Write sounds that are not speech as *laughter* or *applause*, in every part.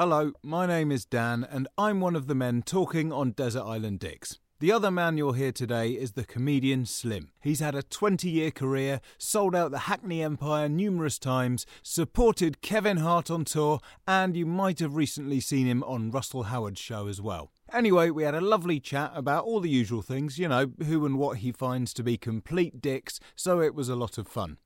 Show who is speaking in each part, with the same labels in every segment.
Speaker 1: Hello, my name is Dan, and I'm one of the men talking on Desert Island Dicks. The other man you'll hear today is the comedian Slim. He's had a 20 year career, sold out the Hackney Empire numerous times, supported Kevin Hart on tour, and you might have recently seen him on Russell Howard's show as well. Anyway, we had a lovely chat about all the usual things, you know, who and what he finds to be complete dicks, so it was a lot of fun.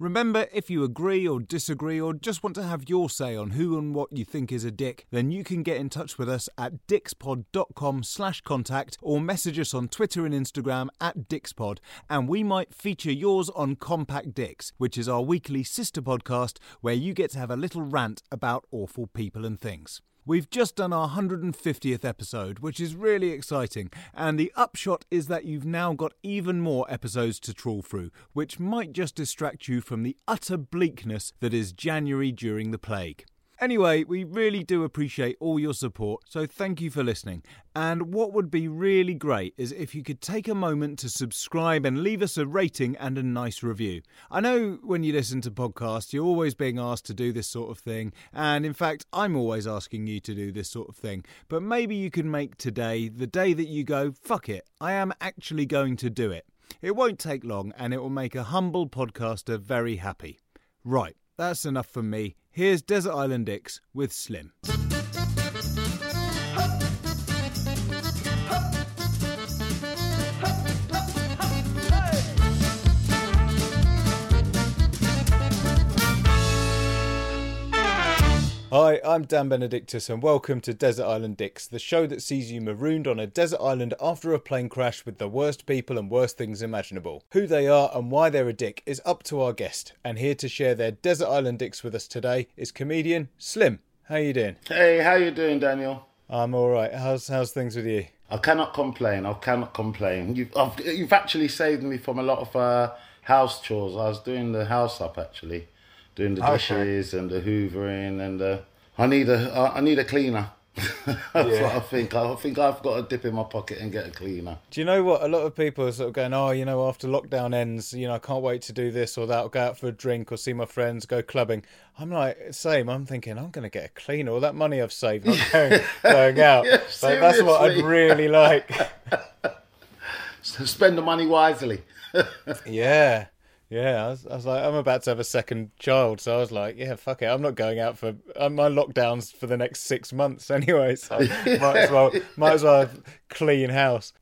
Speaker 1: Remember, if you agree or disagree or just want to have your say on who and what you think is a dick, then you can get in touch with us at dickspod.com slash contact or message us on Twitter and Instagram at dickspod, and we might feature yours on Compact Dicks, which is our weekly sister podcast where you get to have a little rant about awful people and things. We've just done our 150th episode, which is really exciting, and the upshot is that you've now got even more episodes to trawl through, which might just distract you from the utter bleakness that is January during the plague. Anyway, we really do appreciate all your support, so thank you for listening. And what would be really great is if you could take a moment to subscribe and leave us a rating and a nice review. I know when you listen to podcasts, you're always being asked to do this sort of thing, and in fact, I'm always asking you to do this sort of thing. But maybe you can make today the day that you go, fuck it, I am actually going to do it. It won't take long, and it will make a humble podcaster very happy. Right, that's enough from me. Here's Desert Island Dicks with Slim. Hi, I'm Dan Benedictus, and welcome to Desert Island Dicks, the show that sees you marooned on a desert island after a plane crash with the worst people and worst things imaginable. Who they are and why they're a dick is up to our guest, and here to share their Desert Island Dicks with us today is comedian Slim. How you doing?
Speaker 2: Hey, how you doing, Daniel?
Speaker 1: I'm all right. How's how's things with you?
Speaker 2: I cannot complain. I cannot complain. You've I've, you've actually saved me from a lot of uh, house chores. I was doing the house up actually, doing the
Speaker 1: Okay.
Speaker 2: dishes and the hoovering and the. I need a I I need a cleaner. *laughs* That's
Speaker 1: Yeah.
Speaker 2: what I think. I think I've got to dip in my pocket and get a cleaner.
Speaker 1: Do you know what? A lot of people are sort of going, oh, you know, after lockdown ends, you know, I can't wait to do this or that, or go out for a drink or see my friends, go clubbing. I'm like, same. I'm thinking, I'm going to get a cleaner. All that money I've saved, I'm going, *laughs* going out.
Speaker 2: Yeah,
Speaker 1: Like, that's what I'd really like. *laughs*
Speaker 2: So spend the money wisely.
Speaker 1: yeah. Yeah, I was, I was like, I'm about to have a second child, so I was like, yeah, fuck it, I'm not going out for uh, my lockdowns for the next six months *laughs* anyway, so might as well, might as well have clean house.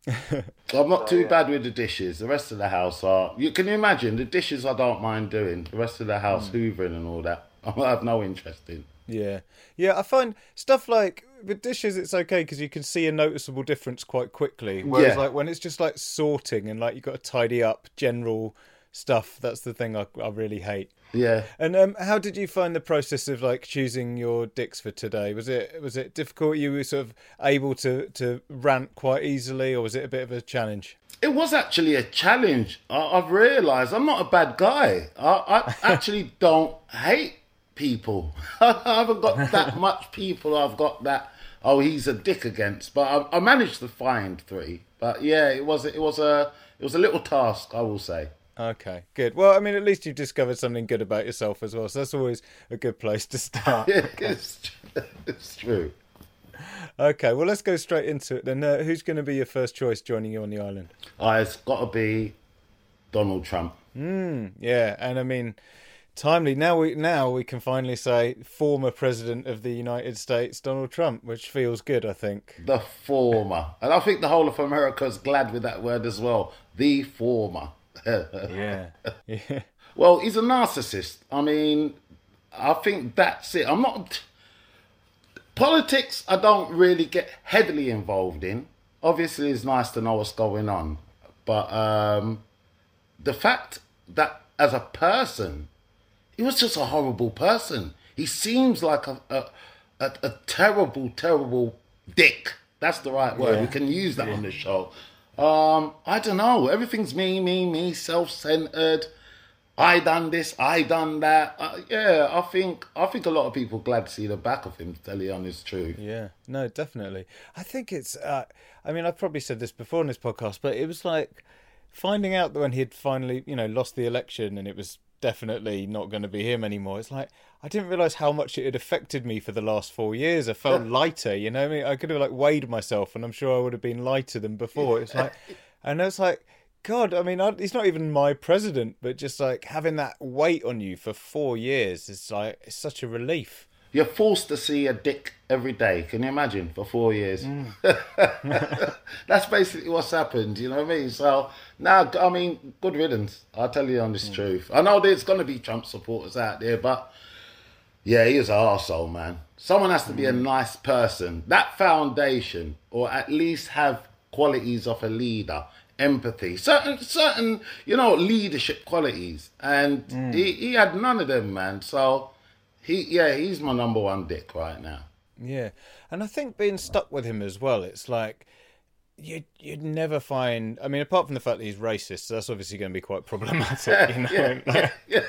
Speaker 2: I'm not too bad with the dishes. The rest of the house are. You can you imagine the dishes I don't mind doing. The rest of the house hoovering and all that. *laughs* I have no interest in.
Speaker 1: Yeah, yeah. I find stuff like with dishes, it's okay because you can see a noticeable difference quite quickly. Whereas,
Speaker 2: Yeah.
Speaker 1: like when it's just like sorting and like you've got to tidy up general stuff, that's the thing I, I really hate.
Speaker 2: Yeah.
Speaker 1: And um, how did you find the process of like choosing your dicks for today? Was it was it difficult? You were sort of able to to rant quite easily, or was it a bit of a challenge?
Speaker 2: It was actually a challenge. I, I've realised I'm not a bad guy. I, I *laughs* actually don't hate people. *laughs* I haven't got that *laughs* much people I've got that, oh, he's a dick against. But I, I managed to find three. But yeah, it was it was a it was a little task, I will say.
Speaker 1: Okay, good. Well, I mean, at least you've discovered something good about yourself as well. So that's always a good place to start. *laughs*
Speaker 2: it's, it's true.
Speaker 1: Okay, well, let's go straight into it then. Uh, who's going to be your first choice joining you on the island?
Speaker 2: Uh, it's got to be Donald Trump.
Speaker 1: Yeah, and I mean, timely. Now we now we can finally say former president of the United States, Donald Trump, which feels good. I think
Speaker 2: the former, and I think the whole of America is glad with that word as well. The former.
Speaker 1: Yeah. *laughs* yeah.
Speaker 2: Well, he's a narcissist. I mean, I think that's it. I'm not politics. I don't really get heavily involved in. Obviously, it's nice to know what's going on, but um, the fact that as a person he was just a horrible person. He seems like a a, a, a terrible, terrible dick. That's the right word. Yeah. We can use that yeah. on the show. Um, I don't know. Everything's me, me, me, self-centered. I done this, I done that. Uh, yeah, I think I think a lot of people glad to see the back of him. To tell you honest truth.
Speaker 1: Yeah, no, definitely. I think it's. Uh, I mean, I've probably said this before in this podcast, but it was like finding out that when he had finally, you know, lost the election and it was definitely not going to be him anymore. It's like I didn't realize how much it had affected me for the last four years. I felt *laughs* lighter, you know. I mean, I could have like weighed myself, and I'm sure I would have been lighter than before. It's like, *laughs* and it's like, God, I mean, I, he's not even my president, but just like having that weight on you for four years is like it's such a relief
Speaker 2: you're forced to see a dick every day. Can you imagine for four years? Mm. *laughs* That's basically what's happened. You know what I mean? So now, I mean, good riddance. I'll tell you on this mm. truth. I know there's going to be Trump supporters out there, but yeah, he is an arsehole, man. Someone has to be a mm. nice person. That foundation, or at least have qualities of a leader, empathy, certain, certain, you know, leadership qualities, and mm. he, he had none of them, man. So he yeah, he's my number one dick right now.
Speaker 1: Yeah, and I think being stuck with him as well, it's like you'd you'd never find. I mean, apart from the fact that he's racist, that's obviously going to be quite problematic. you *laughs* know, yeah, yeah,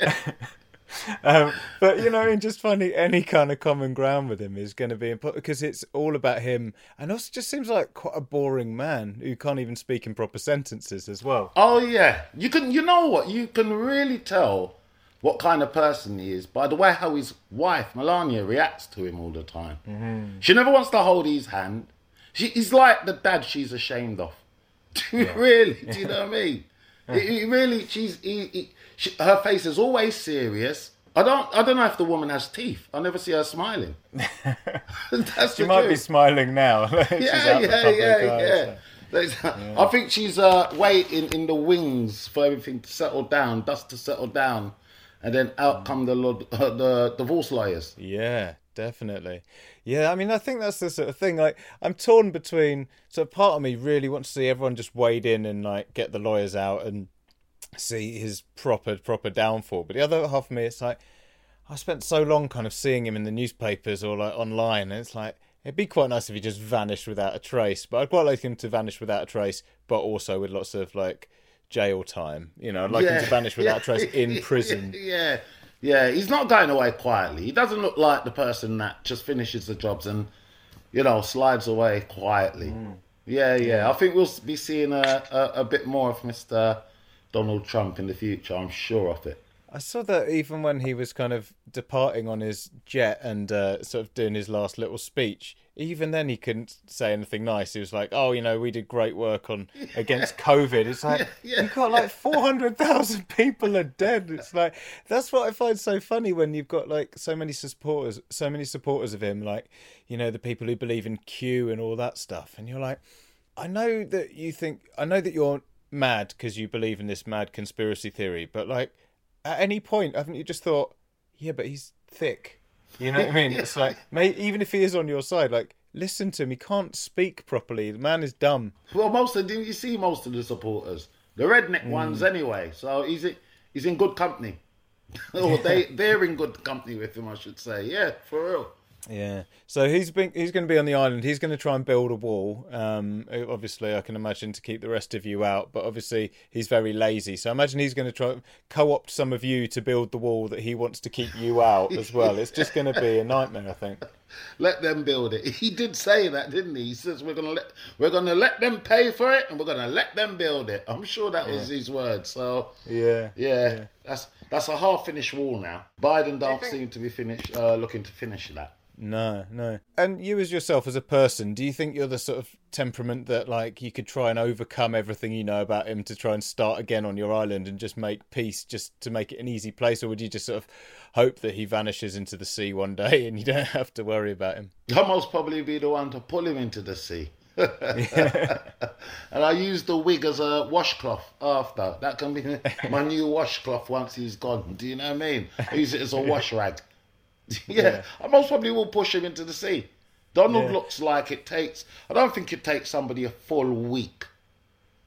Speaker 1: yeah. *laughs* um, but you know, in just finding any kind of common ground with him is going to be important because it's all about him, and also just seems like quite a boring man who can't even speak in proper sentences as well.
Speaker 2: Oh yeah, you can. You know what? You can really tell what kind of person he is by the way how his wife Melania reacts to him all the time. Mm-hmm. She never wants to hold his hand. She, he's like the dad she's ashamed of. *laughs* Yeah. really? Do you *laughs* know what I mean? He really, she's he, he, she, her face is always serious. I don't I don't know if the woman has teeth. I never see her smiling. *laughs*
Speaker 1: That's she might truth. be smiling now. yeah, yeah, yeah,
Speaker 2: yeah. yeah. I think she's uh, waiting in the wings for everything to settle down, dust to settle down, and then out come the uh, *laughs* the divorce lawyers.
Speaker 1: Yeah, definitely. Yeah, I mean, I think that's the sort of thing. Like, I'm torn between. So, part of me really wants to see everyone just wade in and like get the lawyers out and see his proper proper downfall. But the other half of me, it's like I spent so long kind of seeing him in the newspapers or like online, and it's like it'd be quite nice if he just vanished without a trace. But I'd quite like him to vanish without a trace, but also with lots of like jail time. You know, I'd like yeah, him to vanish *laughs* without yeah, trace in prison. *laughs*
Speaker 2: Yeah, yeah, he's not going away quietly. He doesn't look like the person that just finishes the jobs and, you know, slides away quietly. Mm. Yeah, yeah. I think we'll be seeing a, a, a bit more of Mr. Donald Trump in the future. I'm sure of it.
Speaker 1: I saw that even when he was kind of departing on his jet and uh, sort of doing his last little speech, even then he couldn't say anything nice. He was like, "Oh, you know, we did great work on against COVID." It's like *laughs* yeah, yeah. you've got like four hundred thousand *laughs* people are dead. It's like that's what I find so funny when you've got like so many supporters, so many supporters of him, like you know the people who believe in Q and all that stuff, and you're like, I know that you think, I know that you're mad because you believe in this mad conspiracy theory, but like at any point, haven't you just thought, yeah, but he's thick you know what I mean? It's like, *laughs* mate, even if he is on your side, like, listen to him. He can't speak properly. The man is dumb.
Speaker 2: Well, most of didn't you see most of the supporters, the redneck mm. ones anyway. So he's he's in good company, *laughs* or they they're in good company with him, I should say. Yeah, for real.
Speaker 1: Yeah. So he's been he's going to be on the island. He's going to try and build a wall. Um, obviously, I can imagine to keep the rest of you out. But obviously, he's very lazy. So I imagine he's going to try co-opt some of you to build the wall that he wants to keep you out as well. It's just going to be a nightmare, I think. *laughs*
Speaker 2: Let them build it. He did say that, didn't he? He says we're going to let we're going to let them pay for it, and we're going to let them build it. I'm sure that was yeah. his word. So
Speaker 1: yeah,
Speaker 2: yeah. That's that's a half finished wall now. Biden don't seem to be finished uh, looking to finish that.
Speaker 1: No, no. And you as yourself as a person, do you think you're the sort of temperament that like you could try and overcome everything you know about him to try and start again on your island and just make peace just to make it an easy place or would you just sort of hope that he vanishes into the sea one day *laughs* and you don't have to worry about him?
Speaker 2: I'll most probably be the one to pull him into the sea. *laughs* and I use the wig as a washcloth after. That can be my new washcloth once he's gone. Do you know what I mean? I use it as a wash rag. *laughs* yeah, yeah, I most probably will push him into the sea. Donald yeah. looks like it takes. I don't think it takes somebody a full week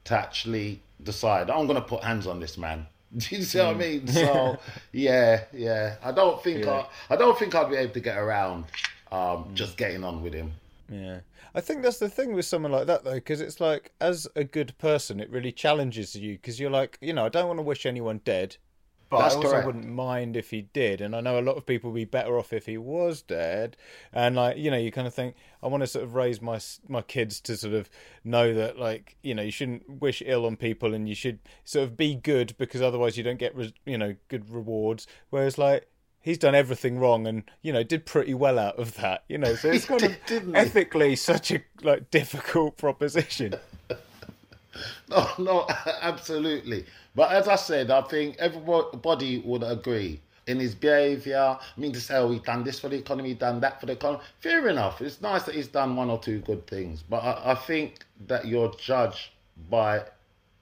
Speaker 2: to actually decide. I'm going to put hands on this man. *laughs* Do you see mm. what I mm. mean? *laughs* So yeah, yeah. I don't think yeah. I. I don't think I'd be able to get around um, mm. just getting on with him.
Speaker 1: Yeah. I think that's the thing with someone like that though, because it's like, as a good person, it really challenges you because you're like, you know, I don't want to wish anyone dead, but That's I also correct. wouldn't mind if he did. And I know a lot of people would be better off if he was dead. And like you know, you kind of think I want to sort of raise my my kids to sort of know that like you know you shouldn't wish ill on people and you should sort of be good because otherwise you don't get you know good rewards. Whereas like he's done everything wrong and you know did pretty well out of that you know so it's *laughs* kind of ethically such a like difficult proposition *laughs* *laughs*
Speaker 2: no no *laughs* absolutely but as I said, I think everybody would agree in his behaviour. I mean, to say, oh, he's done this for the economy, done that for the economy. Fair enough. It's nice that he's done one or two good things. But I, I think that you're judged by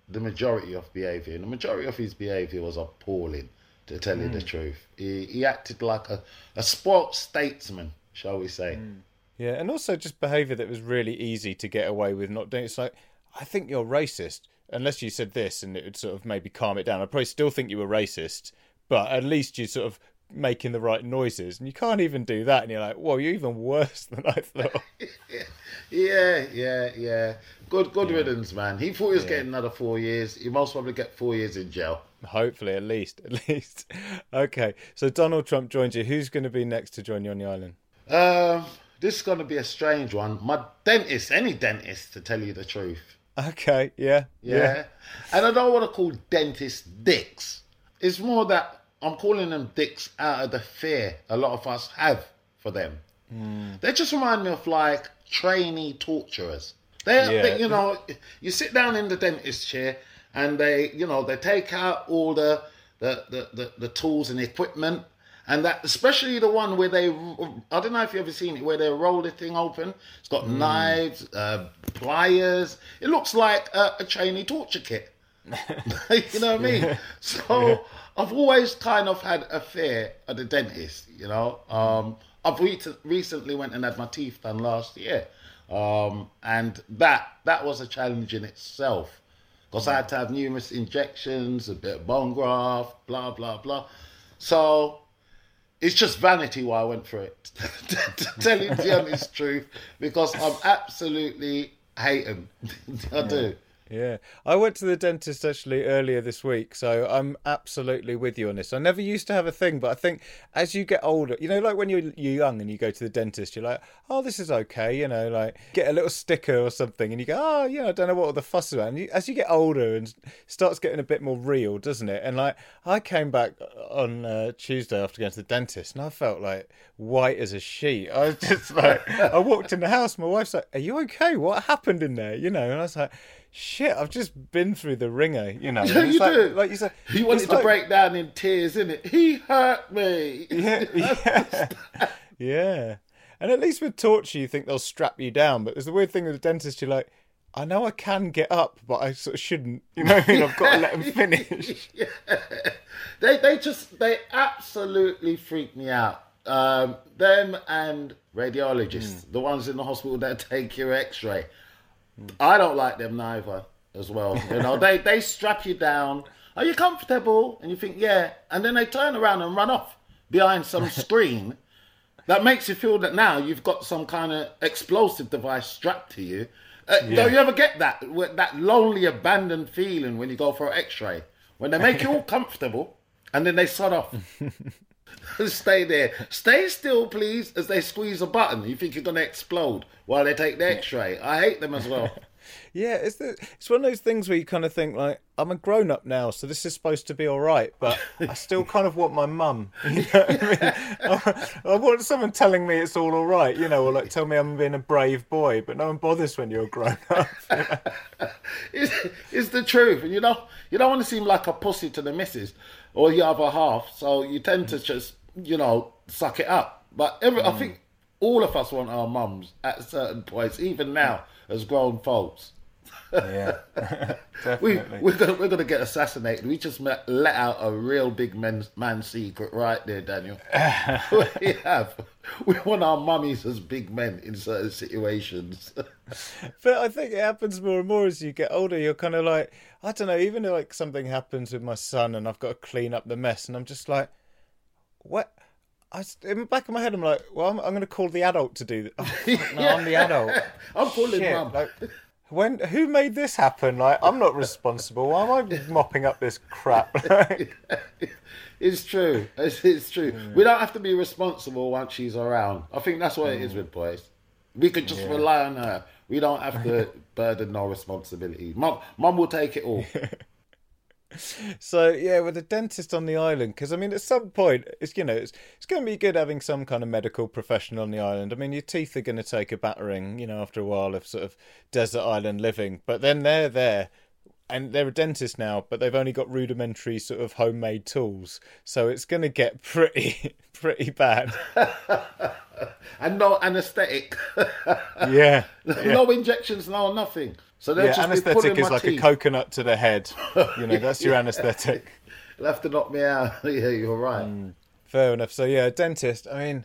Speaker 2: the majority of behaviour. And the majority of his behaviour was appalling, to tell mm. you the mm. truth. He, he acted like a, a spoilt statesman, shall we say. Mm.
Speaker 1: Yeah, and also just behaviour that was really easy to get away with not doing. It's like, I think you're racist unless you said this and it would sort of maybe calm it down, I'd probably still think you were racist, but at least you sort of making the right noises. And you can't even do that. And you're like, whoa, you're even worse *laughs* than I thought. *laughs*
Speaker 2: yeah, yeah, yeah. Good, good yeah. riddance, man. He thought he was yeah. getting another four years. He most probably get four years in jail.
Speaker 1: Hopefully, at least, *laughs* at least. okay, so Donald Trump joins you. Who's going to be next to join you on the island?
Speaker 2: Um, this is going to be a strange one. My dentist, any dentist, to tell you the truth.
Speaker 1: Okay, yeah,
Speaker 2: yeah. Yeah. And I don't want to call dentists dicks. It's more that I'm calling them dicks out of the fear a lot of us have for them. Mm. They just remind me of like trainee torturers. They, yeah. they, you know, you sit down in the dentist chair and they, you know, they take out all the the, the, the, the tools and equipment and that especially the one where they I don't know if you've ever seen it where they roll the thing open. It's got mm. knives, uh, pliers. It looks like a, a trainee torture kit. *laughs* *laughs* you know what I mean? So yeah. I've always kind of had a fear of the dentist. You know, um, I've re- recently went and had my teeth done last year, um, and that that was a challenge in itself because I had to have numerous injections, a bit of bone graft, blah blah blah. So it's just vanity why I went for it. *laughs* to tell you the honest truth, because I'm absolutely hating. *laughs* I do.
Speaker 1: Yeah, I went to the dentist actually earlier this week, so I'm absolutely with you on this. I never used to have a thing, but I think as you get older, you know, like when you're you're young and you go to the dentist, you're like, oh, this is okay, you know, like get a little sticker or something, and you go, oh, yeah, I don't know what all the fuss is about. And you, as you get older and starts getting a bit more real, doesn't it? And like I came back on uh, Tuesday after going to the dentist, and I felt like white as a sheet. I was just like, I walked in the house, my wife's like, are you okay? What happened in there? You know, and I was like shit, I've just been through the wringer, you know. *laughs*
Speaker 2: Yeah, you
Speaker 1: like,
Speaker 2: do.
Speaker 1: Like you said,
Speaker 2: he wanted to like... break down in tears, isn't it? He hurt me. *laughs*
Speaker 1: Yeah, yeah, yeah. And at least with torture, you think they'll strap you down. But there's the weird thing with the dentist, you're like, I know I can get up, but I sort of shouldn't. You know, *laughs* I mean? I've got to let them finish.
Speaker 2: yeah. They they just they absolutely freak me out. Um, them and radiologists, mm. the ones in the hospital that take your X-ray. I don't like them neither as well. You know, they they strap you down. Are you comfortable? And you think, yeah. And then they turn around and run off behind some *laughs* screen that makes you feel that now you've got some kind of explosive device strapped to you. Uh, yeah. Don't you ever get that that lonely, abandoned feeling when you go for an X-ray when they make you all *laughs* comfortable and then they sod off? *laughs* *laughs* Stay there. Stay still, please, as they squeeze a button. You think you're going to explode while they take the x ray. I hate them as well. *laughs*
Speaker 1: Yeah, it's the, it's one of those things where you kind of think like I'm a grown up now, so this is supposed to be all right, but I still kind of want my mum. *laughs* You know I mean? I, I want someone telling me it's all all right, you know, or like tell me I'm being a brave boy, but no one bothers when you're a grown up.
Speaker 2: it's, it's the truth, and you know you don't want to seem like a pussy to the missus or the other half, so you tend to just you know suck it up. But every, I mm. think all of us want our mums at certain points, even now as grown folks.
Speaker 1: yeah, *laughs*
Speaker 2: We, we're gonna we're gonna get assassinated. We just met, let out a real big man, man secret right there, Daniel. *laughs* *laughs* we have. We want our mummies as big men in certain situations.
Speaker 1: But I think it happens more and more as you get older. You're kind of like, I don't know, even if like something happens with my son and I've got to clean up the mess, and I'm just like, what? I, in the back of my head, I'm like, well, I'm, I'm going to call the adult to do. Oh, *laughs* no, I'm the adult. *laughs*
Speaker 2: I'm calling
Speaker 1: Shit,
Speaker 2: mum.
Speaker 1: like, when who made this happen? Like, I'm not responsible. Why am I mopping up this crap? *laughs*
Speaker 2: It's true. It's, it's true. We don't have to be responsible once she's around. I think that's what it
Speaker 1: Mm.
Speaker 2: is with boys. We can just rely on her. We don't have to burden no responsibility. Mum, mum will take it all.
Speaker 1: So yeah, with a dentist on the island, because I mean, at some point, it's you know, it's it's going to be good having some kind of medical professional on the island. I mean, your teeth are going to take a battering, you know, after a while of sort of desert island living. But then they're there, and they're a dentist now, but they've only got rudimentary sort of homemade tools, so it's going to get *laughs* pretty pretty bad. *laughs*
Speaker 2: And no anaesthetic. *laughs*
Speaker 1: Yeah,
Speaker 2: no injections, no nothing. So
Speaker 1: yeah. Anesthetic is like
Speaker 2: teeth.
Speaker 1: a coconut to the head. You know, *laughs* that's your anesthetic. *laughs*
Speaker 2: They'll have to knock me out. *laughs* yeah, you're right.
Speaker 1: Mm. Fair enough. So yeah, dentist. I mean,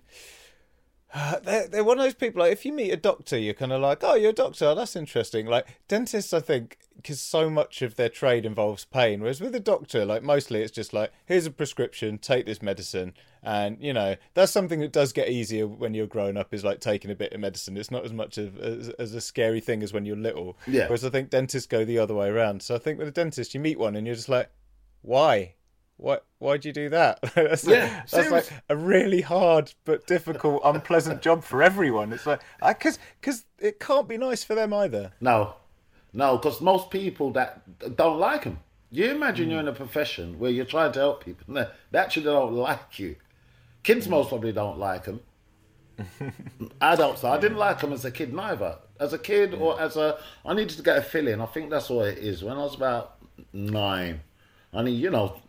Speaker 1: *sighs* they're they're one of those people. Like, if you meet a doctor, you're kind of like, oh, you're a doctor. That's interesting. Like dentists, I think, because so much of their trade involves pain. Whereas with a doctor, like mostly it's just like, here's a prescription, take this medicine, and you know that's something that does get easier when you're grown up. Is like taking a bit of medicine. It's not as much of as, as a scary thing as when you're little.
Speaker 2: Yeah.
Speaker 1: Whereas I think dentists go the other way around. So I think with a dentist, you meet one and you're just like, why? What? Why'd you do that? *laughs* that's
Speaker 2: Yeah,
Speaker 1: that's like a really hard but difficult, unpleasant job for everyone. It's like because because it can't be nice for them either.
Speaker 2: No, no, because most people that don't like them You imagine you're in a hmm. profession where you're trying to help people, and they, actually don't like you. Kids most probably don't like them *laughs* Adults, I didn't like them as a kid neither. As a kid or as a, I needed to get a filling. I think that's what it is. When I was about nine, I mean, you know,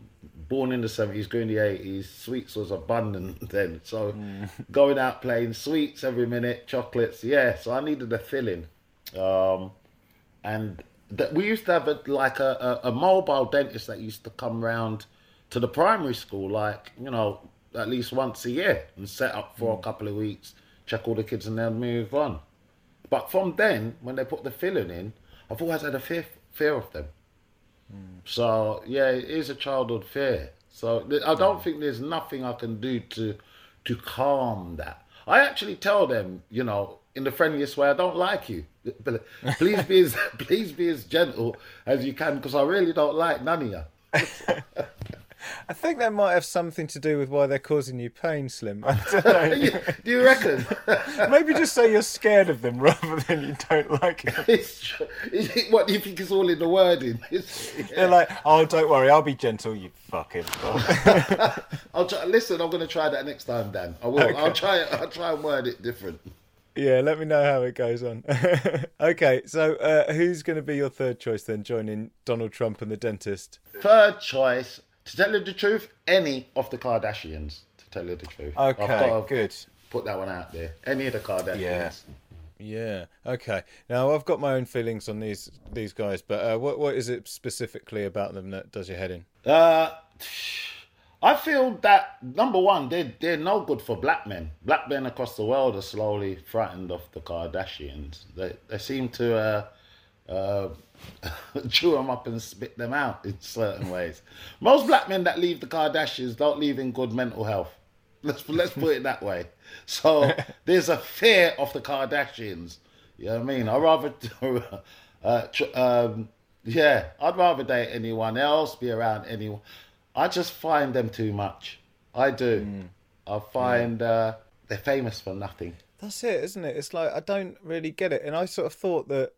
Speaker 2: born in the seventies, grew in the eighties, sweets was abundant *laughs* then. So going out playing sweets every minute, chocolates, yeah. So I needed a filling. Um, and that we used to have a, like a, a, a mobile dentist that used to come round to the primary school, like you know, at least once a year, and set up for a couple of weeks, check all the kids, and then move on. But from then, when they put the filling in, I've always had a fear fear of them. So yeah, it is a childhood fear. So I don't think there's nothing I can do to to calm that. I actually tell them, you know, in the friendliest way, I don't like you. *laughs* Please be as *laughs* please be as gentle as you can because I really don't like none of you.
Speaker 1: I think that might have something to do with why they're causing you pain, Slim. I don't *laughs* know.
Speaker 2: Do you reckon? *laughs*
Speaker 1: Maybe just say you're scared of them *laughs* rather than you don't like them.
Speaker 2: it's tr- it, what do you think is all in the wording? It's,
Speaker 1: They're like, oh, don't worry, I'll be gentle, you fucking.
Speaker 2: I'll try. Listen, I'm going to try that next time, Dan. I will. I'll try. I'll try and word it different.
Speaker 1: Yeah, let me know how it goes on. okay, so uh, who's going to be your third choice then, joining Donald Trump and the dentist?
Speaker 2: Third choice, to tell you the truth, any of the Kardashians. To tell you the truth. I've
Speaker 1: Okay,
Speaker 2: got to
Speaker 1: good.
Speaker 2: Put that one out there. Any of the Kardashians.
Speaker 1: Yeah. Yeah. Okay. Now I've got my own feelings on these these guys, but uh, what what is it specifically about them that does your head in?
Speaker 2: Uh, I feel that number one, they they're no good for black men. Black men across the world are slowly frightened of the Kardashians. They they seem to uh, uh, *laughs* chew them up and spit them out in certain ways. Most black men that leave the Kardashians don't leave in good mental health. Let's let's put it that way. So *laughs* there's a fear of the Kardashians. You know what I mean? I'd rather, *laughs* uh, tr- um, yeah, I'd rather date anyone else, be around anyone. I just find them too much. I do. I find uh, they're famous for nothing.
Speaker 1: That's it, isn't it? It's like I don't really get it, and I sort of thought that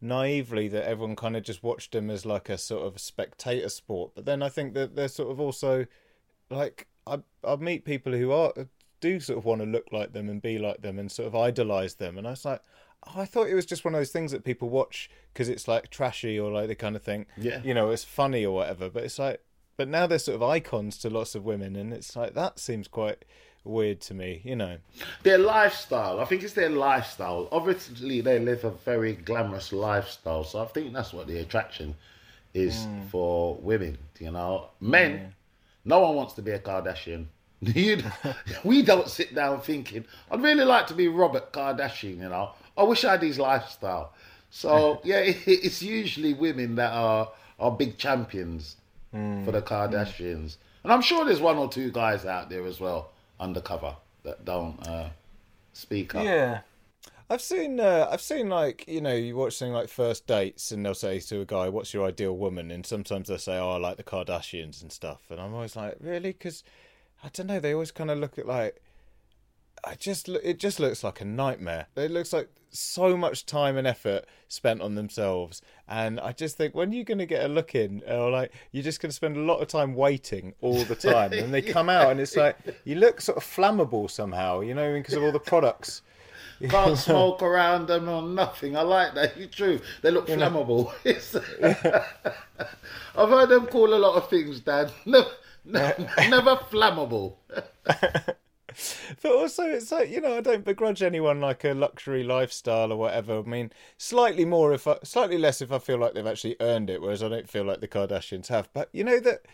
Speaker 1: naively that everyone kind of just watched them as like a sort of spectator sport. But then I think that they're sort of also like I I meet people who are do sort of want to look like them and be like them and sort of idolize them, and I was like. Oh, I thought it was just one of those things that people watch because it's like trashy or like the kind of thing.
Speaker 2: Yeah.
Speaker 1: You know, it's funny or whatever. But it's like, but now they're sort of icons to lots of women, and it's like that seems quite weird to me. You know.
Speaker 2: Their lifestyle, I think it's their lifestyle. Obviously, they live a very glamorous lifestyle, so I think that's what the attraction is hmm. for women. You know, hmm. men, no one wants to be a Kardashian. *laughs* You- we don't sit down thinking, I'd really like to be Robert Kardashian, you know. I wish I had his lifestyle. So, *laughs* yeah, it, it's usually women that are, are big champions hmm. for the Kardashians. And I'm sure there's one or two guys out there as well, undercover, that don't uh, speak up.
Speaker 1: Yeah. I've seen, uh, I've seen like you know, you watch something like First Dates, and they'll say to a guy, "What's your ideal woman?" And sometimes they'll say, "Oh, I like the Kardashians and stuff." And I'm always like, "Really?" Because I don't know. They always kind of look at like, I just, it just looks like a nightmare. It looks like so much time and effort spent on themselves, and I just think when are you're going to get a look in, or like you're just going to spend a lot of time waiting all the time, and they *laughs* come out, and it's like you look sort of flammable somehow, you know, because of all the products.
Speaker 2: Can't smoke around them or nothing. I like that. It's true. They look flammable. It's- *laughs* I've heard them call a lot of things, Dad. *laughs* Never, never flammable. *laughs*
Speaker 1: But also, it's like you know, I don't begrudge anyone like a luxury lifestyle or whatever. I mean, slightly more if I, slightly less if I feel like they've actually earned it, whereas I don't feel like the Kardashians have. But you know that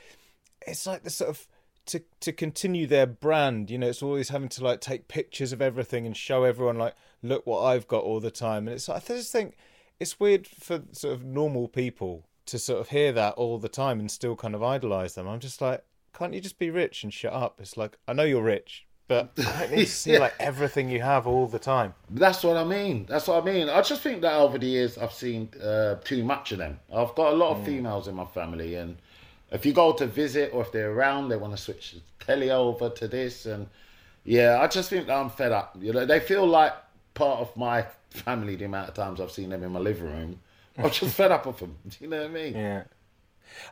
Speaker 1: it's like the sort of to to continue their brand. You know, it's always having to like take pictures of everything and show everyone like, look what I've got all the time. And it's like, I just think it's weird for sort of normal people to sort of hear that all the time and still kind of idolize them. I'm just like, can't you just be rich and shut up? It's like I know you're rich, but *laughs* I don't need to see like everything you have all the time.
Speaker 2: That's what I mean. That's what I mean. I just think that over the years I've seen uh, too much of them. I've got a lot of females in my family, and if you go to visit or if they're around, they want to switch the telly over to this, and yeah, I just think that I'm fed up. You know, they feel like part of my family. The amount of times I've seen them in my living room, I'm just fed up with them. *laughs* Do you know what I mean?
Speaker 1: Yeah.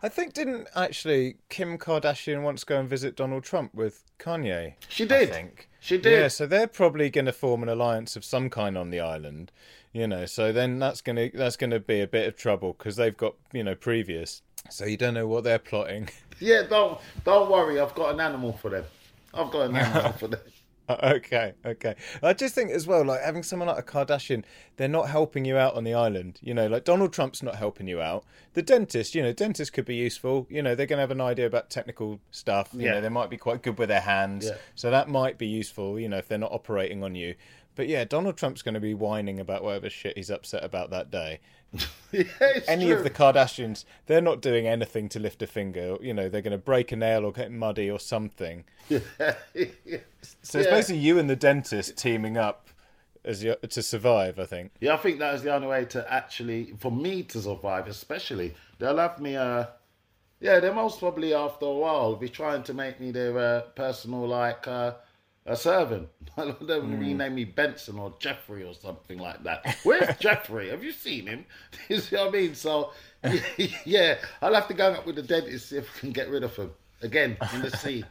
Speaker 1: I think didn't actually Kim Kardashian once go and visit Donald Trump with Kanye?
Speaker 2: She did.
Speaker 1: I think.
Speaker 2: She did.
Speaker 1: Yeah, so they're probably going to form an alliance of some kind on the island, you know. So then that's going to that's going to be a bit of trouble because they've got you know previous. So you don't know what they're plotting.
Speaker 2: Yeah, don't don't worry. I've got an animal for them. I've got an animal *laughs* for them. *laughs*
Speaker 1: okay, okay. I just think as well, like having someone like a Kardashian, they're not helping you out on the island. You know, like Donald Trump's not helping you out. The dentist, you know, dentists could be useful. You know, they're going to have an idea about technical stuff. You
Speaker 2: Yeah.
Speaker 1: know, they might be quite good with their hands.
Speaker 2: Yeah.
Speaker 1: So that might be useful, you know, if they're not operating on you. But yeah, Donald Trump's going to be whining about whatever shit he's upset about that day. *laughs*
Speaker 2: Yeah,
Speaker 1: Any
Speaker 2: true.
Speaker 1: of the Kardashians, they're not doing anything to lift a finger. You know, they're going to break a nail or get muddy or something. *laughs* Yeah, So it's basically you and the dentist teaming up as you, to survive. I think.
Speaker 2: Yeah, I think that is the only way to actually, for me to survive, especially. They'll have me, uh, yeah, they're most probably after a while be trying to make me their uh, personal, like, uh, a servant. They'll rename me Benson or Jeffrey or something like that. Where's *laughs* Jeffrey? Have you seen him? *laughs* you see what I mean? So, *laughs* yeah, I'll have to go up with the dentist see if we can get rid of him again in the sea.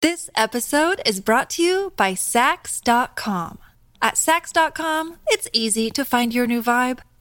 Speaker 3: This episode is brought to you by Saks.com. At Saks.com, it's easy to find your new vibe.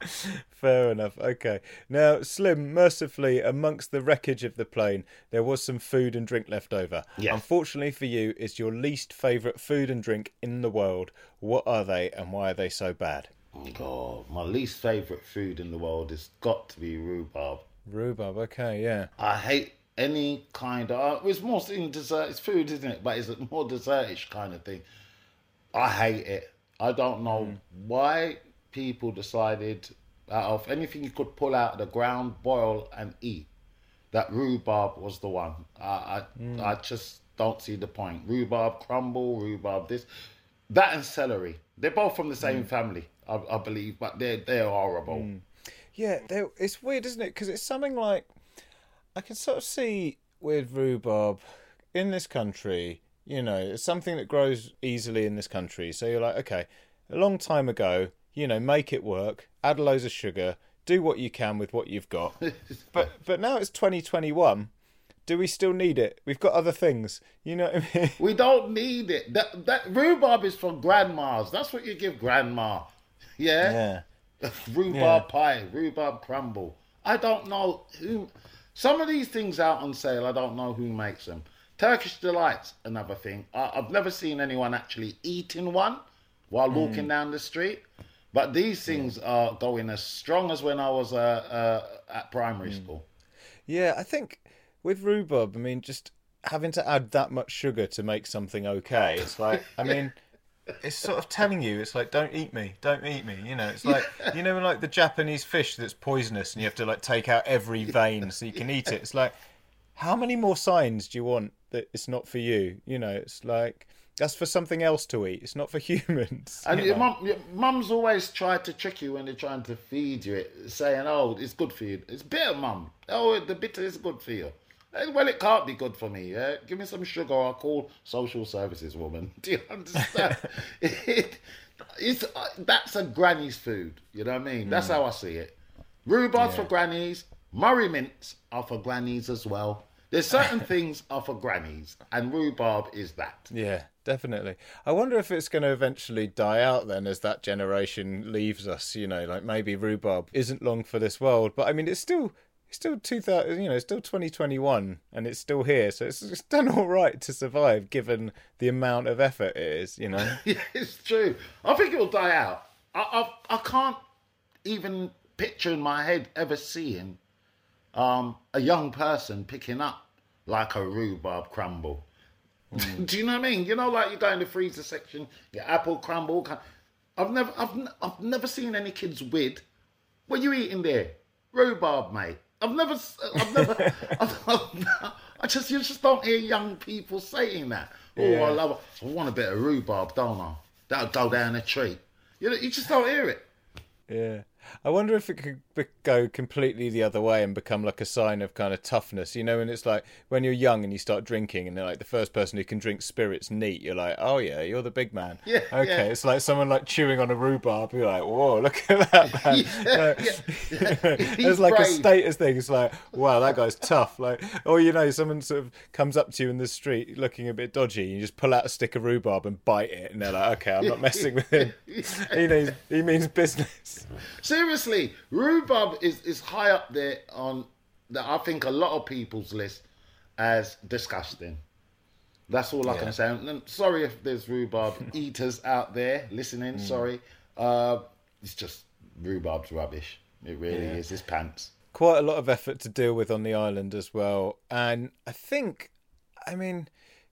Speaker 4: *laughs*
Speaker 1: Fair enough. Okay. Now, Slim, mercifully, amongst the wreckage of the plane, there was some food and drink left over.
Speaker 2: Yes.
Speaker 1: Unfortunately for you, it's your least favourite food and drink in the world. What are they and why are they so bad?
Speaker 2: God, my least favourite food in the world has got to be rhubarb.
Speaker 1: Rhubarb, okay, yeah.
Speaker 2: I hate any kind of. Uh, it's more in dessert. It's food, isn't it? But it's a more dessertish kind of thing. I hate it. I don't know hmm. why people decided out of anything you could pull out of the ground, boil and eat, that rhubarb was the one. I I, mm. I just don't see the point. Rhubarb crumble, rhubarb this, that and celery. They're both from the same mm. family, I, I believe, but they're they're horrible. Mm.
Speaker 1: Yeah, they're- it's weird, isn't it? Because it's something like I can sort of see with rhubarb in this country. You know, it's something that grows easily in this country. So you're like, okay, a long time ago, you know, make it work, add loads of sugar, do what you can with what you've got. *laughs* but but now it's 2021. Do we still need it? We've got other things. You know what I mean?
Speaker 2: We don't need it. That that rhubarb is for grandmas. That's what you give grandma. Yeah.
Speaker 1: Yeah. *laughs*
Speaker 2: rhubarb
Speaker 1: Yeah.
Speaker 2: pie, rhubarb crumble. I don't know who. Some of these things out on sale. I don't know who makes them. Turkish delights, another thing. I, I've never seen anyone actually eating one while walking
Speaker 1: Hmm.
Speaker 2: down the street. But these things are going as strong as when I was uh, uh, at primary
Speaker 1: Hmm.
Speaker 2: school.
Speaker 1: Yeah, I think with rhubarb, I mean, just having to add that much sugar to make something okay, it's like, I mean, *laughs* it's sort of telling you, it's like, don't eat me, don't eat me. You know, it's like, you know, like the Japanese fish that's poisonous and you have to like take out every vein so you can eat it. It's like, how many more signs do you want that it's not for you? You know, it's like, that's for something else to eat. It's not for *laughs* humans.
Speaker 2: And
Speaker 1: you
Speaker 2: your mum, your mum's always tried to trick you when they're trying to feed you it, saying, "Oh, it's good for you. It's bitter, mum. Oh, the bitter is good for you." Eh, Well, it can't be good for me. Yeah? Give me some sugar. I'll call social services woman. *laughs* Do you understand? *laughs* it, it's uh, that's a granny's food. You know what I mean? That's how I see it. Rhubarb's for grannies. Murray mints are for grannies as well. There's certain things are for grannies, and rhubarb is that.
Speaker 1: Yeah, definitely. I wonder if it's going to eventually die out then as that generation leaves us, you know, like maybe rhubarb isn't long for this world, but I mean it's still it's still 2000, you know, it's still 2021 and it's still here, so it's, it's done all right to survive given the amount of effort it is, you know. *laughs*
Speaker 2: Yeah, it's true. I think it will die out. I, I, I can't even picture in my head ever seeing um, a young person picking up like a rhubarb crumble. *laughs* Do you know what I mean? You know, like you go in the freezer section, your apple crumble. I've never, I've, I've never seen any kids with. What are you eating there? Rhubarb, mate. I've never, I've never, *laughs* I've, I just, you just don't hear young people saying that. Oh, I love. I want a bit of rhubarb, don't I? That'll go down a tree. You know, you just don't hear it.
Speaker 1: Yeah. I wonder if it could be- go completely the other way and become like a sign of kind of toughness. You know, and it's like when you're young and you start drinking, and they're like the first person who can drink spirits neat. You're like, oh yeah, you're the big man.
Speaker 2: Yeah,
Speaker 1: Okay.
Speaker 2: yeah.
Speaker 1: It's like someone like chewing on a rhubarb. You're like, whoa, *laughs* look at that man. *laughs* Like, *laughs*
Speaker 2: He's
Speaker 1: it's like a status thing. It's like, wow, that guy's tough. Like, or you know, someone sort of comes up to you in the street looking a bit dodgy, and you just pull out a stick of rhubarb and bite it, and they're like, okay, I'm not messing with him. he knows, he means business.
Speaker 2: Seriously, rhubarb is, is high up there on the, I think a lot of people's list as disgusting. That's all I
Speaker 1: Yeah.
Speaker 2: can say. And sorry if there's rhubarb *laughs* eaters out there listening. Sorry, uh, it's just rhubarb's rubbish. It really
Speaker 1: Yeah.
Speaker 2: is. It's pants.
Speaker 1: quite a lot of effort to deal with on the island as well. And I think, I mean,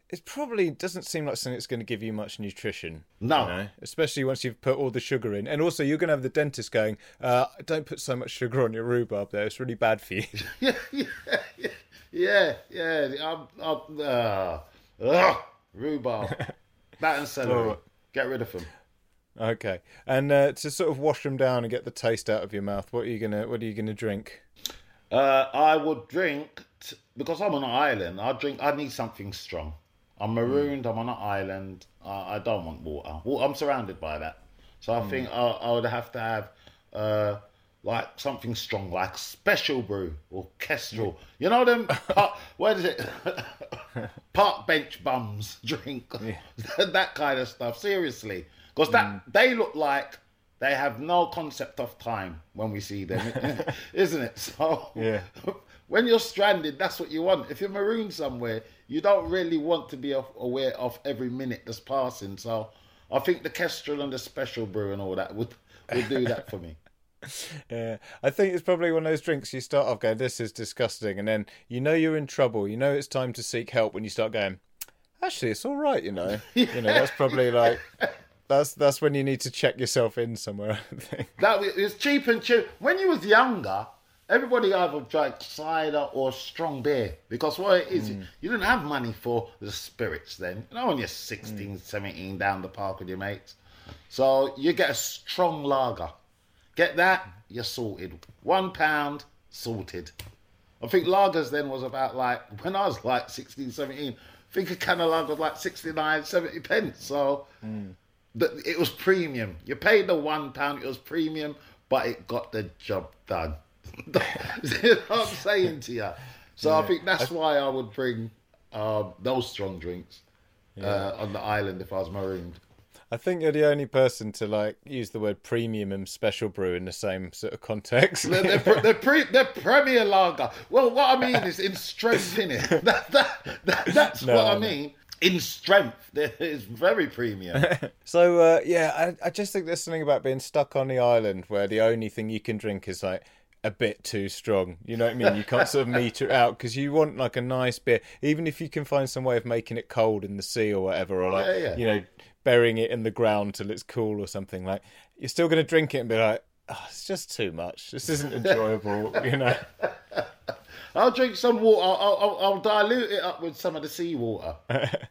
Speaker 1: it probably doesn't seem like something that's going to give you much nutrition.
Speaker 2: No.
Speaker 1: you know, especially once you've put all the sugar in. And also, you're going to have the dentist going, uh, "Don't put so much sugar on your rhubarb. There, it's really bad for you." *laughs*
Speaker 2: yeah, yeah, yeah, yeah. I'm, I'm, uh, ugh, rhubarb, *laughs* that and celery.
Speaker 1: Oh.
Speaker 2: Get rid of them.
Speaker 1: okay. And uh, to sort of wash them down and get the taste out of your mouth, what are you gonna What are you gonna drink?
Speaker 2: Uh, I would drink t- because I'm on an island. I drink. I need something strong. I'm mm. marooned. I'm on an island. I I don't want water. Well, I'm surrounded by that, so I mm. think I, I would have to have uh, like something strong, like special brew or kestrel. You know them? Park, what is it? *laughs* Park bench bums *laughs* drink *laughs* that kind of stuff. Seriously, because that mm. they look like they have no concept of time when we see them, isn't it? So
Speaker 1: Yeah.
Speaker 2: when you're stranded, that's what you want. If you're marooned somewhere, you don't really want to be aware of every minute that's passing. So I think the Kestrel and the Special Brew and all that would would do that for me. *laughs*
Speaker 1: Yeah, I think it's probably one of those drinks you start off going, "This is disgusting," and then you know you're in trouble. You know it's time to seek help when you start going, "Actually, it's all right." You know, *laughs* you know that's probably like that's that's when you need to check yourself in somewhere. I think.
Speaker 2: That was- it's cheap and cheap. When you was younger, everybody either drank cider or strong beer because what it is, hmm. you didn't have money for the spirits then. You know, when you're 16, hmm. 17 down the park with your mates. So you get a strong lager. Get that, you're sorted. One pound, sorted. I think lagers then was about like, when I was like 16, 17, I think a can of lager was like 69, 70 pence. So hmm. the, it was premium. You paid the one pound, it was premium, but it got the job done. You know what I'm saying to you? So I think that's why I would bring um, those strong drinks uh, on the island if I was marooned.
Speaker 1: I think you're the only person to like use the word premium and special brew in the same sort of context.
Speaker 2: They're, they're, pre- they're, pre- they're Premier Lager. Well, what I mean is in strength, *laughs* in it. *laughs* That, that, that, that's
Speaker 1: No,
Speaker 2: what I
Speaker 1: no.
Speaker 2: mean. In strength, *laughs* it's very premium.
Speaker 1: So uh, yeah, I, I just think there's something about being stuck on the island where the only thing you can drink is like a bit too strong. You know what I mean? You can't sort of meter it out because you want like a nice beer, even if you can find some way of making it cold in the sea or whatever, or oh, like
Speaker 2: Yeah, yeah.
Speaker 1: you know burying it in the ground till it's cool or something. Like you're still going to drink it and be like, oh, it's just too much. This isn't *laughs* enjoyable. you know?
Speaker 2: I'll drink some water. I'll, I'll, I'll dilute it up with some of the seawater. *laughs*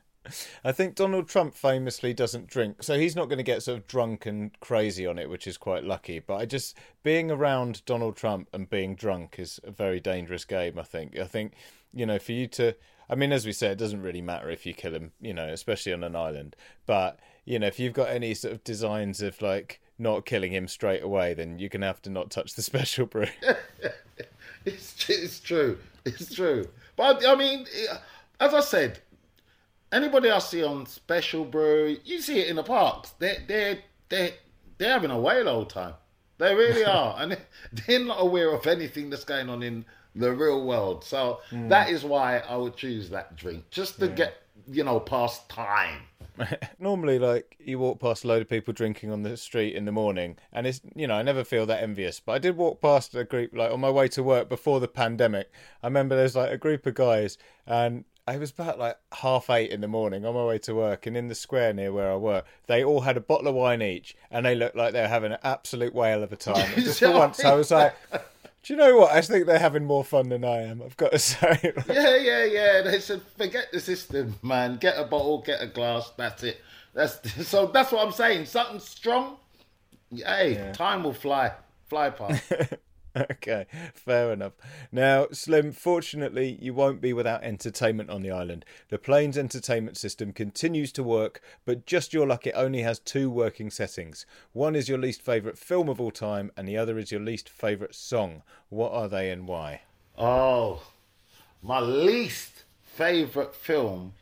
Speaker 1: I think Donald Trump famously doesn't drink, so he's not going to get sort of drunk and crazy on it, which is quite lucky. But I just being around Donald Trump and being drunk is a very dangerous game. I think. I think you know, for you to, I mean, as we say, it doesn't really matter if you kill him, you know, especially on an island. But you know, if you've got any sort of designs of like not killing him straight away, then you're gonna have to not touch the *laughs* special brew. *laughs*
Speaker 2: It's, it's true. It's true. But I mean, eh, as I said, anybody I see on Special Brew, you see it in the parks. They they they they're having a whale old time. They really *laughs* are, and *laughs* they're not aware of anything that's going on in the real world. So hmm. that is why I would choose that drink, just to get you know past time. *laughs*
Speaker 1: Normally, like you walk past a load of people drinking on the street in the morning, and it's you know I never feel that envious. But I did walk past a group like on my way to work before the pandemic. I remember there's like a group of guys, and I was about like half eight in the morning on my way to work, and in the square near where I work, they all had a bottle of wine each, and they looked like they were having an absolute whale of a time. And just for *laughs* once, I was like. Do you know what? I think they're having more fun than I am. I've got to *laughs* say.
Speaker 2: Yeah, yeah, yeah. They said, forget the system, man. Get a bottle, get a glass. That's it. That's *laughs* so. That's what I'm saying. Something strong. Hey, time will fly, fly past. *laughs*
Speaker 1: Okay, fair enough. Now, Slim, fortunately, you won't be without entertainment on the island. The plane's entertainment system continues to work, but just your luck, it only has two working settings. One is your least favourite film of all time, and the other is your least favourite song. What are they and why?
Speaker 2: oh, my least favorite film,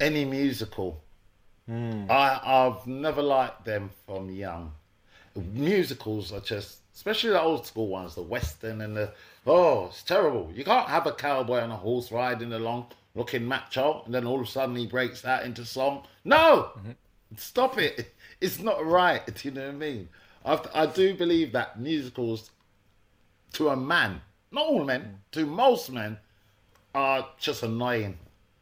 Speaker 2: any musical. Hmm. I I've never liked them from young. Musicals are just, especially the old school ones, the western and the oh, it's terrible. You can't have a cowboy on a horse riding along, looking macho, and then all of a sudden he breaks out into song. No, mm-hmm. stop it. *laughs* It's not right. Do *laughs* you know what I mean? I I do believe that musicals, to a man, not all men, mm. to most men, are just annoying.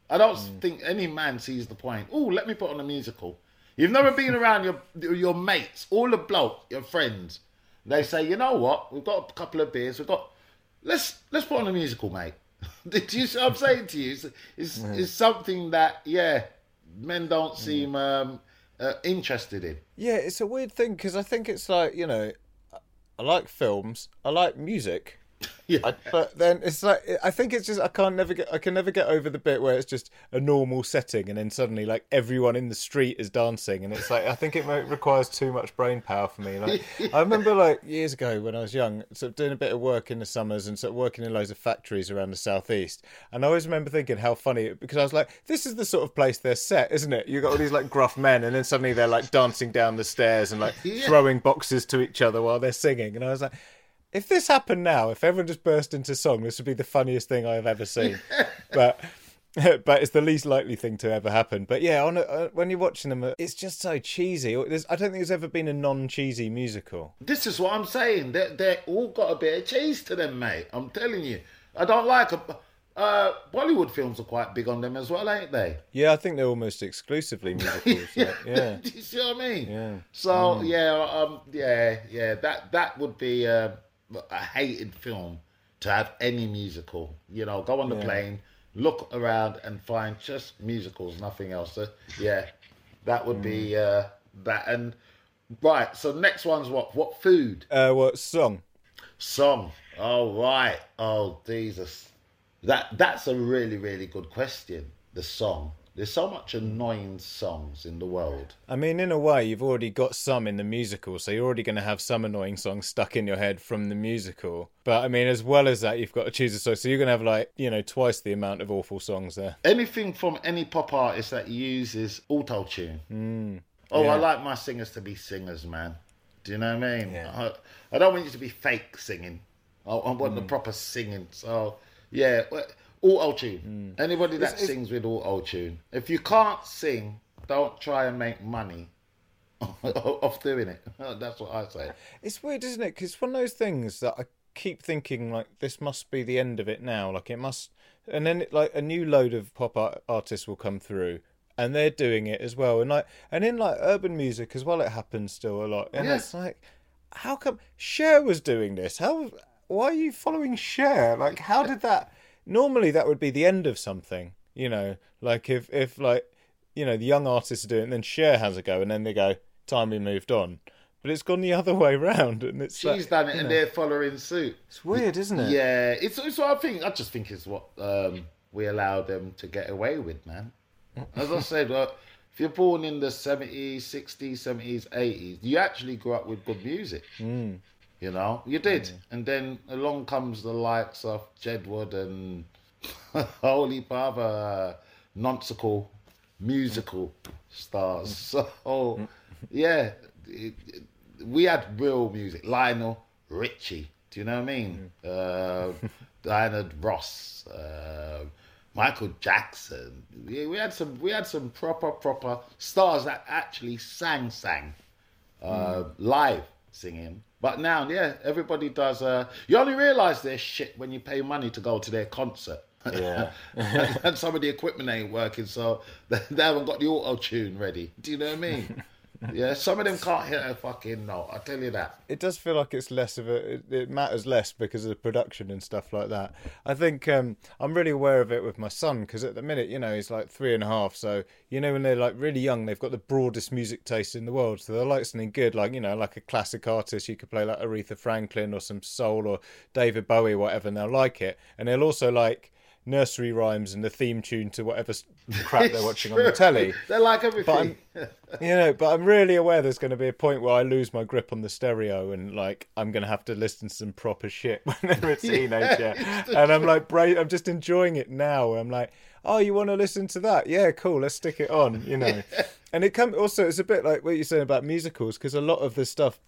Speaker 2: I don't mm. think any man sees the point. Oh, let me put on a musical. You've never been *laughs* around your your mates, all the bloke, your friends. They say, you know what? We've got a couple of beers. We've got let's let's put on a musical, mate. *laughs* Did you? see what I'm saying to you, it's, it's, it's something that yeah, men don't seem um, uh, interested in.
Speaker 1: Yeah, it's a weird thing because I think it's like, you know, I like films, I like music, *laughs*
Speaker 2: Yeah.
Speaker 1: I, but then it's like I think it's just I can't never get I can never get over the bit where it's just a normal setting and then suddenly like everyone in the street is dancing and it's like I think it requires too much brain power for me. Like *laughs* I remember like years ago when I was young, sort of doing a bit of work in the summers and sort of working in loads of factories around the southeast, and I always remember thinking how funny because I was like, this is the sort of place they're set, isn't it? You got all these like gruff men and then suddenly they're like dancing down the stairs and like *laughs*
Speaker 2: Yeah.
Speaker 1: throwing boxes to each other while they're singing, and I was like if this happened now, if everyone just burst into song, this would be the funniest thing I have ever seen. *laughs* but *laughs* but it's the least likely thing to ever happen. But yeah, on a, uh, when you're watching them, uh, it's just so cheesy. There's, I don't think there's ever been a non-cheesy musical.
Speaker 2: This is what I'm saying. They they all got a bit of cheese to them, mate. I'm telling you. I don't like a, uh, Bollywood films are quite big on them as well, ain't they?
Speaker 1: Yeah, I think they're almost exclusively *laughs* musicals. yeah. yeah.
Speaker 2: Do you see what I mean?
Speaker 1: Yeah.
Speaker 2: So yeah, um, yeah, yeah. That that would be uh, a hated film to have any musical. You know, go on the plane, look around, and find just musicals, nothing else. So, yeah, that would be
Speaker 1: Mm.
Speaker 2: uh, that. And right, so next one's what? What food?
Speaker 1: Uh, what song?
Speaker 2: Song. Oh right. Oh Jesus. That that's a really really good question. The song. There's so much annoying songs in the world.
Speaker 1: I mean, in a way, you've already got some in the musical, so you're already going to have some annoying songs stuck in your head from the musical. But I mean, as well as that, you've got to choose a song, so you're going to have like you know twice the amount of awful songs there.
Speaker 2: anything from any pop artist that uses auto tune. Hmm. oh, I like my singers to be singers, man. Do you know what I mean? I, I don't want you to be fake singing. I, I want the hmm. proper singing. So yeah, auto tune. Mm. Anybody that sings with auto tune. If you can't sing, don't try and make money *laughs* off doing it. *laughs* That's what I say.
Speaker 1: It's weird, isn't it? Because it's one of those things that I keep thinking like this must be the end of it now. Like it must, and then it, like a new load of pop art- artists will come through, and they're doing it as well. And like, and in like urban music as well, it happens still a lot. And
Speaker 2: Yeah.
Speaker 1: it's like, how come Cher was doing this? How? Why are you following Cher? Like, how did that? Normally, that would be the end of something. You know, like if if like you know the young artists are doing, it, and then Cher has a go, and then they go, time we moved on. But it's gone the other *laughs* way round, and it's
Speaker 2: She's
Speaker 1: like,
Speaker 2: done it and
Speaker 1: know,
Speaker 2: they're following suit.
Speaker 1: It's weird, isn't it?
Speaker 2: Yeah, it's, it's what I think. I just think it's what um, we allow them to get away with, man. As I said, if you're born in the 70s, 60s, 70s, 80s, you actually grew up with good music.
Speaker 1: Mm.
Speaker 2: You know, you did. And then along comes the likes of Jedward and *laughs* Holy Father, nonsical musical stars. So, yeah, it, it- we had real music. Lionel Richie, do you know what I mean? Uh, *laughs* Diana Ross, uh, Michael Jackson. We, we had some. We had some proper, proper stars that actually sang, sang uh, live singing. But now, yeah, everybody does. Uh, you only realise their shit when you pay money to go to their concert.
Speaker 1: Yeah. *laughs*
Speaker 2: and, some of the equipment ain't working, so they, *laughs* they haven't got the auto tune ready. Do you know what I mean? *laughs* yeah, some of them can't hit a fucking note. I tell you that.
Speaker 1: It does feel like it's less of a. It, it matters less because of the production and stuff like that. I think um, I'm really aware of it with my son because at the minute, you know, he's like three and a half. So you know, when they're like really young, they've got the broadest music taste in the world. So they're like something good, like you know, like a classic artist. You could play like Aretha Franklin or some soul or David Bowie, whatever, and they'll like it. And they'll also like nursery rhymes and the theme tune to whatever crap they're watching on the telly. *laughs*
Speaker 2: They're like everything.
Speaker 1: you know, but I'm really aware there's going to be a point where I lose my grip on the stereo and like I'm going to have to listen to some proper shit *laughs* when they're a *laughs* teenager. and I'm like, bra- I'm just enjoying it now. I'm like, oh, you want to listen to that? Yeah, cool. Let's stick it on. You know, and it come also it's a bit like what you're saying about musicals because a lot of the stuff.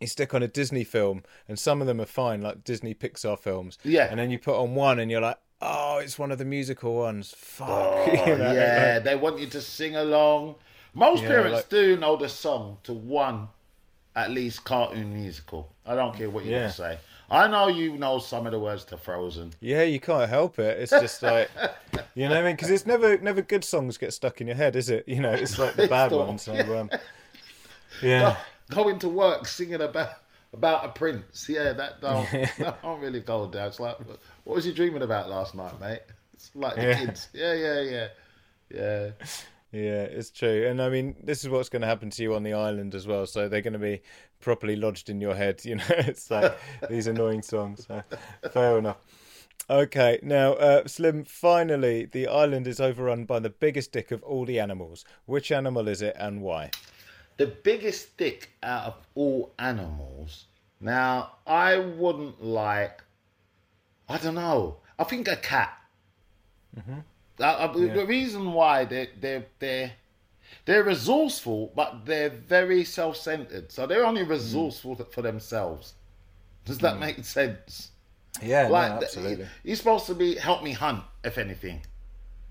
Speaker 1: You stick on a Disney film, and some of them are fine, like Disney Pixar films.
Speaker 2: Yeah.
Speaker 1: And then you put on one, and you're like, "Oh, it's one of the musical ones." Fuck.
Speaker 2: Oh,
Speaker 1: You *laughs* know,
Speaker 2: yeah, they want you to sing along. Most
Speaker 1: Yeah,
Speaker 2: parents
Speaker 1: like-
Speaker 2: do know the song to one, at least cartoon musical. I don't care what you
Speaker 1: Yeah.
Speaker 2: say. I know you know some of the words to Frozen.
Speaker 1: Yeah, you can't help it. It's just *laughs* like, you know what I mean? Because it's never, never good songs get stuck in your head, is it? You know, it's like the *laughs* bad ones. So, um, yeah.
Speaker 2: Going to work singing about about a prince. Yeah, that *laughs* don't, that don't really go down. It's like, what was you dreaming about last night, mate? It's like the
Speaker 1: Yeah.
Speaker 2: kids. Yeah, yeah, yeah, yeah.
Speaker 1: Yeah, it's true. And I mean, this is what's going to happen to you on the island as well. So they're going to be properly lodged in your head. *laughs* You know, it's like these annoying songs. So fair enough. Okay, now, uh, Slim, finally, the island is overrun by the biggest dick of all the animals. Which animal is it and why?
Speaker 2: The biggest dick out of all animals. Now, I wouldn't like, I don't know, I think a cat. Mm-hmm. Uh, uh, yeah. The reason why they're, they're, they're, they're resourceful, but they're very self centered. So they're only resourceful mm. for themselves. Does that mm. make sense?
Speaker 1: Yeah, like, no, absolutely.
Speaker 2: He's supposed to be help me hunt, if anything.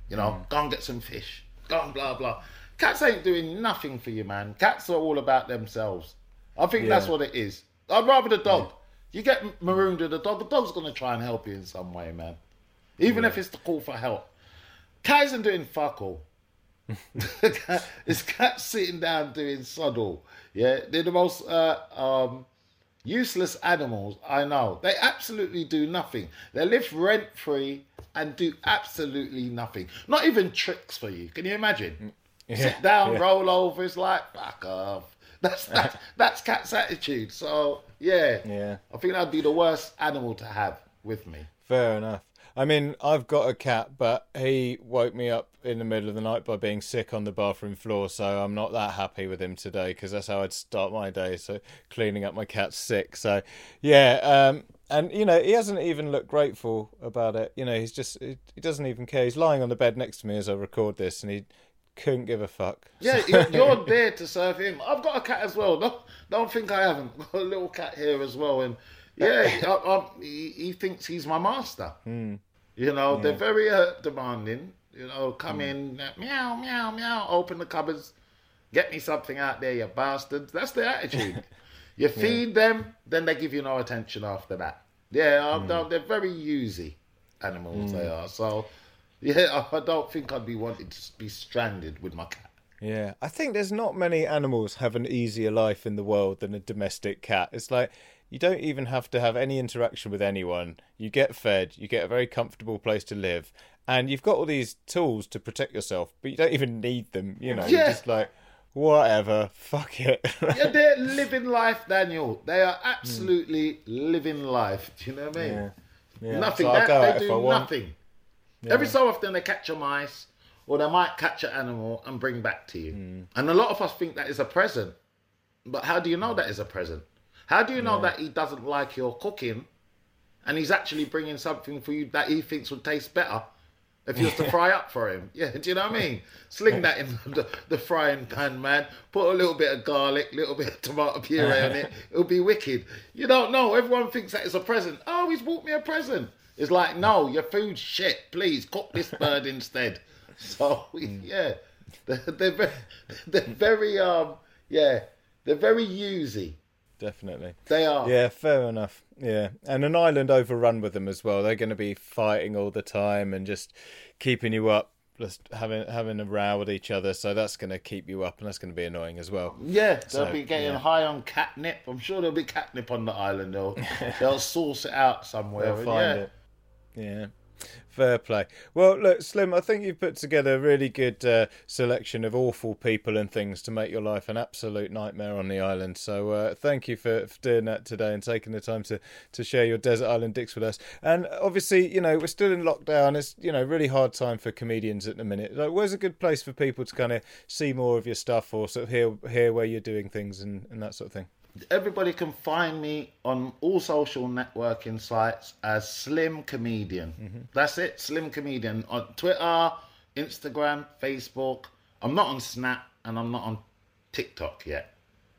Speaker 2: You know, mm. go and get some fish. Go and blah blah. Cats ain't doing nothing for you, man. Cats are all about themselves. I think yeah. that's what it is. I'd rather the dog. Yeah. You get marooned with the dog, the dog's gonna try and help you in some way, man. Even yeah. if it's to call for help. Cat isn't doing fuck all. *laughs* it's cat sitting down doing sod. Yeah, they're the most uh, um, Useless animals, I know. They absolutely do nothing. They live rent free and do absolutely nothing. Not even tricks for you. Can you imagine? Yeah, Sit down, yeah. roll over. It's like fuck off. *laughs* That's that's *laughs* that's cat's attitude. So yeah,
Speaker 1: yeah.
Speaker 2: I think that'd be the worst animal to have with me.
Speaker 1: Fair enough. I mean, I've got a cat, but he woke me up in the middle of the night by being sick on the bathroom floor, so I'm not that happy with him today because that's how I'd start my day. So cleaning up my cat's sick. So yeah, um, and you know he hasn't even looked grateful about it. You know he's just he doesn't even care. He's lying on the bed next to me as I record this, and he couldn't give a fuck.
Speaker 2: Yeah, *laughs* you're there to serve him. I've got a cat as well. Don't don't think I haven't. I've *laughs* got a little cat here as well, and yeah, I, I, he, he, thinks he's my master.
Speaker 1: Mm.
Speaker 2: You know, yeah. they're very uh, demanding. You know, come mm. in, meow, meow, meow, open the cupboards, get me something out there, you bastards. That's their attitude. *laughs* you feed yeah. them, then they give you no attention after that. Yeah, mm. they're very usy animals, they mm. are. So, yeah, I don't think I'd be wanting to be stranded with my cat.
Speaker 1: Yeah, I think there's not many animals have an easier life in the world than a domestic cat. It's like you don't even have to have any interaction with anyone. You get fed, you get a very comfortable place to live, and you've got all these tools to protect yourself, but you don't even need them. You know, yeah. you're just like, whatever, fuck it.
Speaker 2: yeah, *laughs* they're living life, Daniel. They are absolutely mm. living life. Do you know what I mean? Yeah. yeah. Nothing. So that, they do nothing. Yeah. Every so often they catch a mice, or they might catch an animal and bring back to you. Mm. And a lot of us think that is a present. But how do you know that is a present? How do you know yeah. that he doesn't like your cooking and he's actually bringing something for you that he thinks would taste better if you was to *laughs* fry up for him? Yeah, do you know what I mean? Sling that in *laughs* the, the frying pan, man. Put a little bit of garlic, little bit of tomato puree on it. *laughs* It'll be wicked. You don't know. Everyone thinks that it's a present. Oh, he's bought me a present. It's like, no, your food's shit. Please cook this bird instead. *laughs* So mm. yeah, they're, they're very, they're very um, yeah, they're very usy
Speaker 1: definitely.
Speaker 2: They are.
Speaker 1: Yeah, fair enough. Yeah, and an island overrun with them as well. They're going to be fighting all the time and just keeping you up, just having having a row with each other. So that's going to keep you up, and that's going to be annoying as well.
Speaker 2: Yeah, they'll so, be getting yeah. high on catnip. I'm sure there'll be catnip on the island. They'll *laughs* they'll source it out somewhere.
Speaker 1: They'll find yeah. it. Yeah. Fair play. Well, look, Slim, I think you've put together a really good uh, selection of awful people and things to make your life an absolute nightmare on the island. So uh, thank you for, for doing that today and taking the time to, to share your desert island dicks with us. And obviously, you know, we're still in lockdown. It's, you know, really hard time for comedians at the minute. Like, where's a good place for people to kind of see more of your stuff or sort of hear, hear where you're doing things and, and that sort of thing?
Speaker 2: Everybody can find me on all social networking sites as Slim Comedian. Mm-hmm. That's it, Slim Comedian on Twitter, Instagram, Facebook. I'm not on Snap and I'm not on TikTok yet,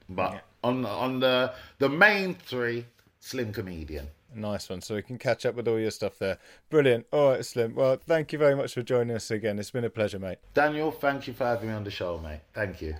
Speaker 2: but yeah. on on the the main three, Slim Comedian.
Speaker 1: Nice one. So we can catch up with all your stuff there. Brilliant. All right, Slim. Well, thank you very much for joining us again. It's been a pleasure, mate.
Speaker 2: Daniel, thank you for having me on the show, mate. Thank you.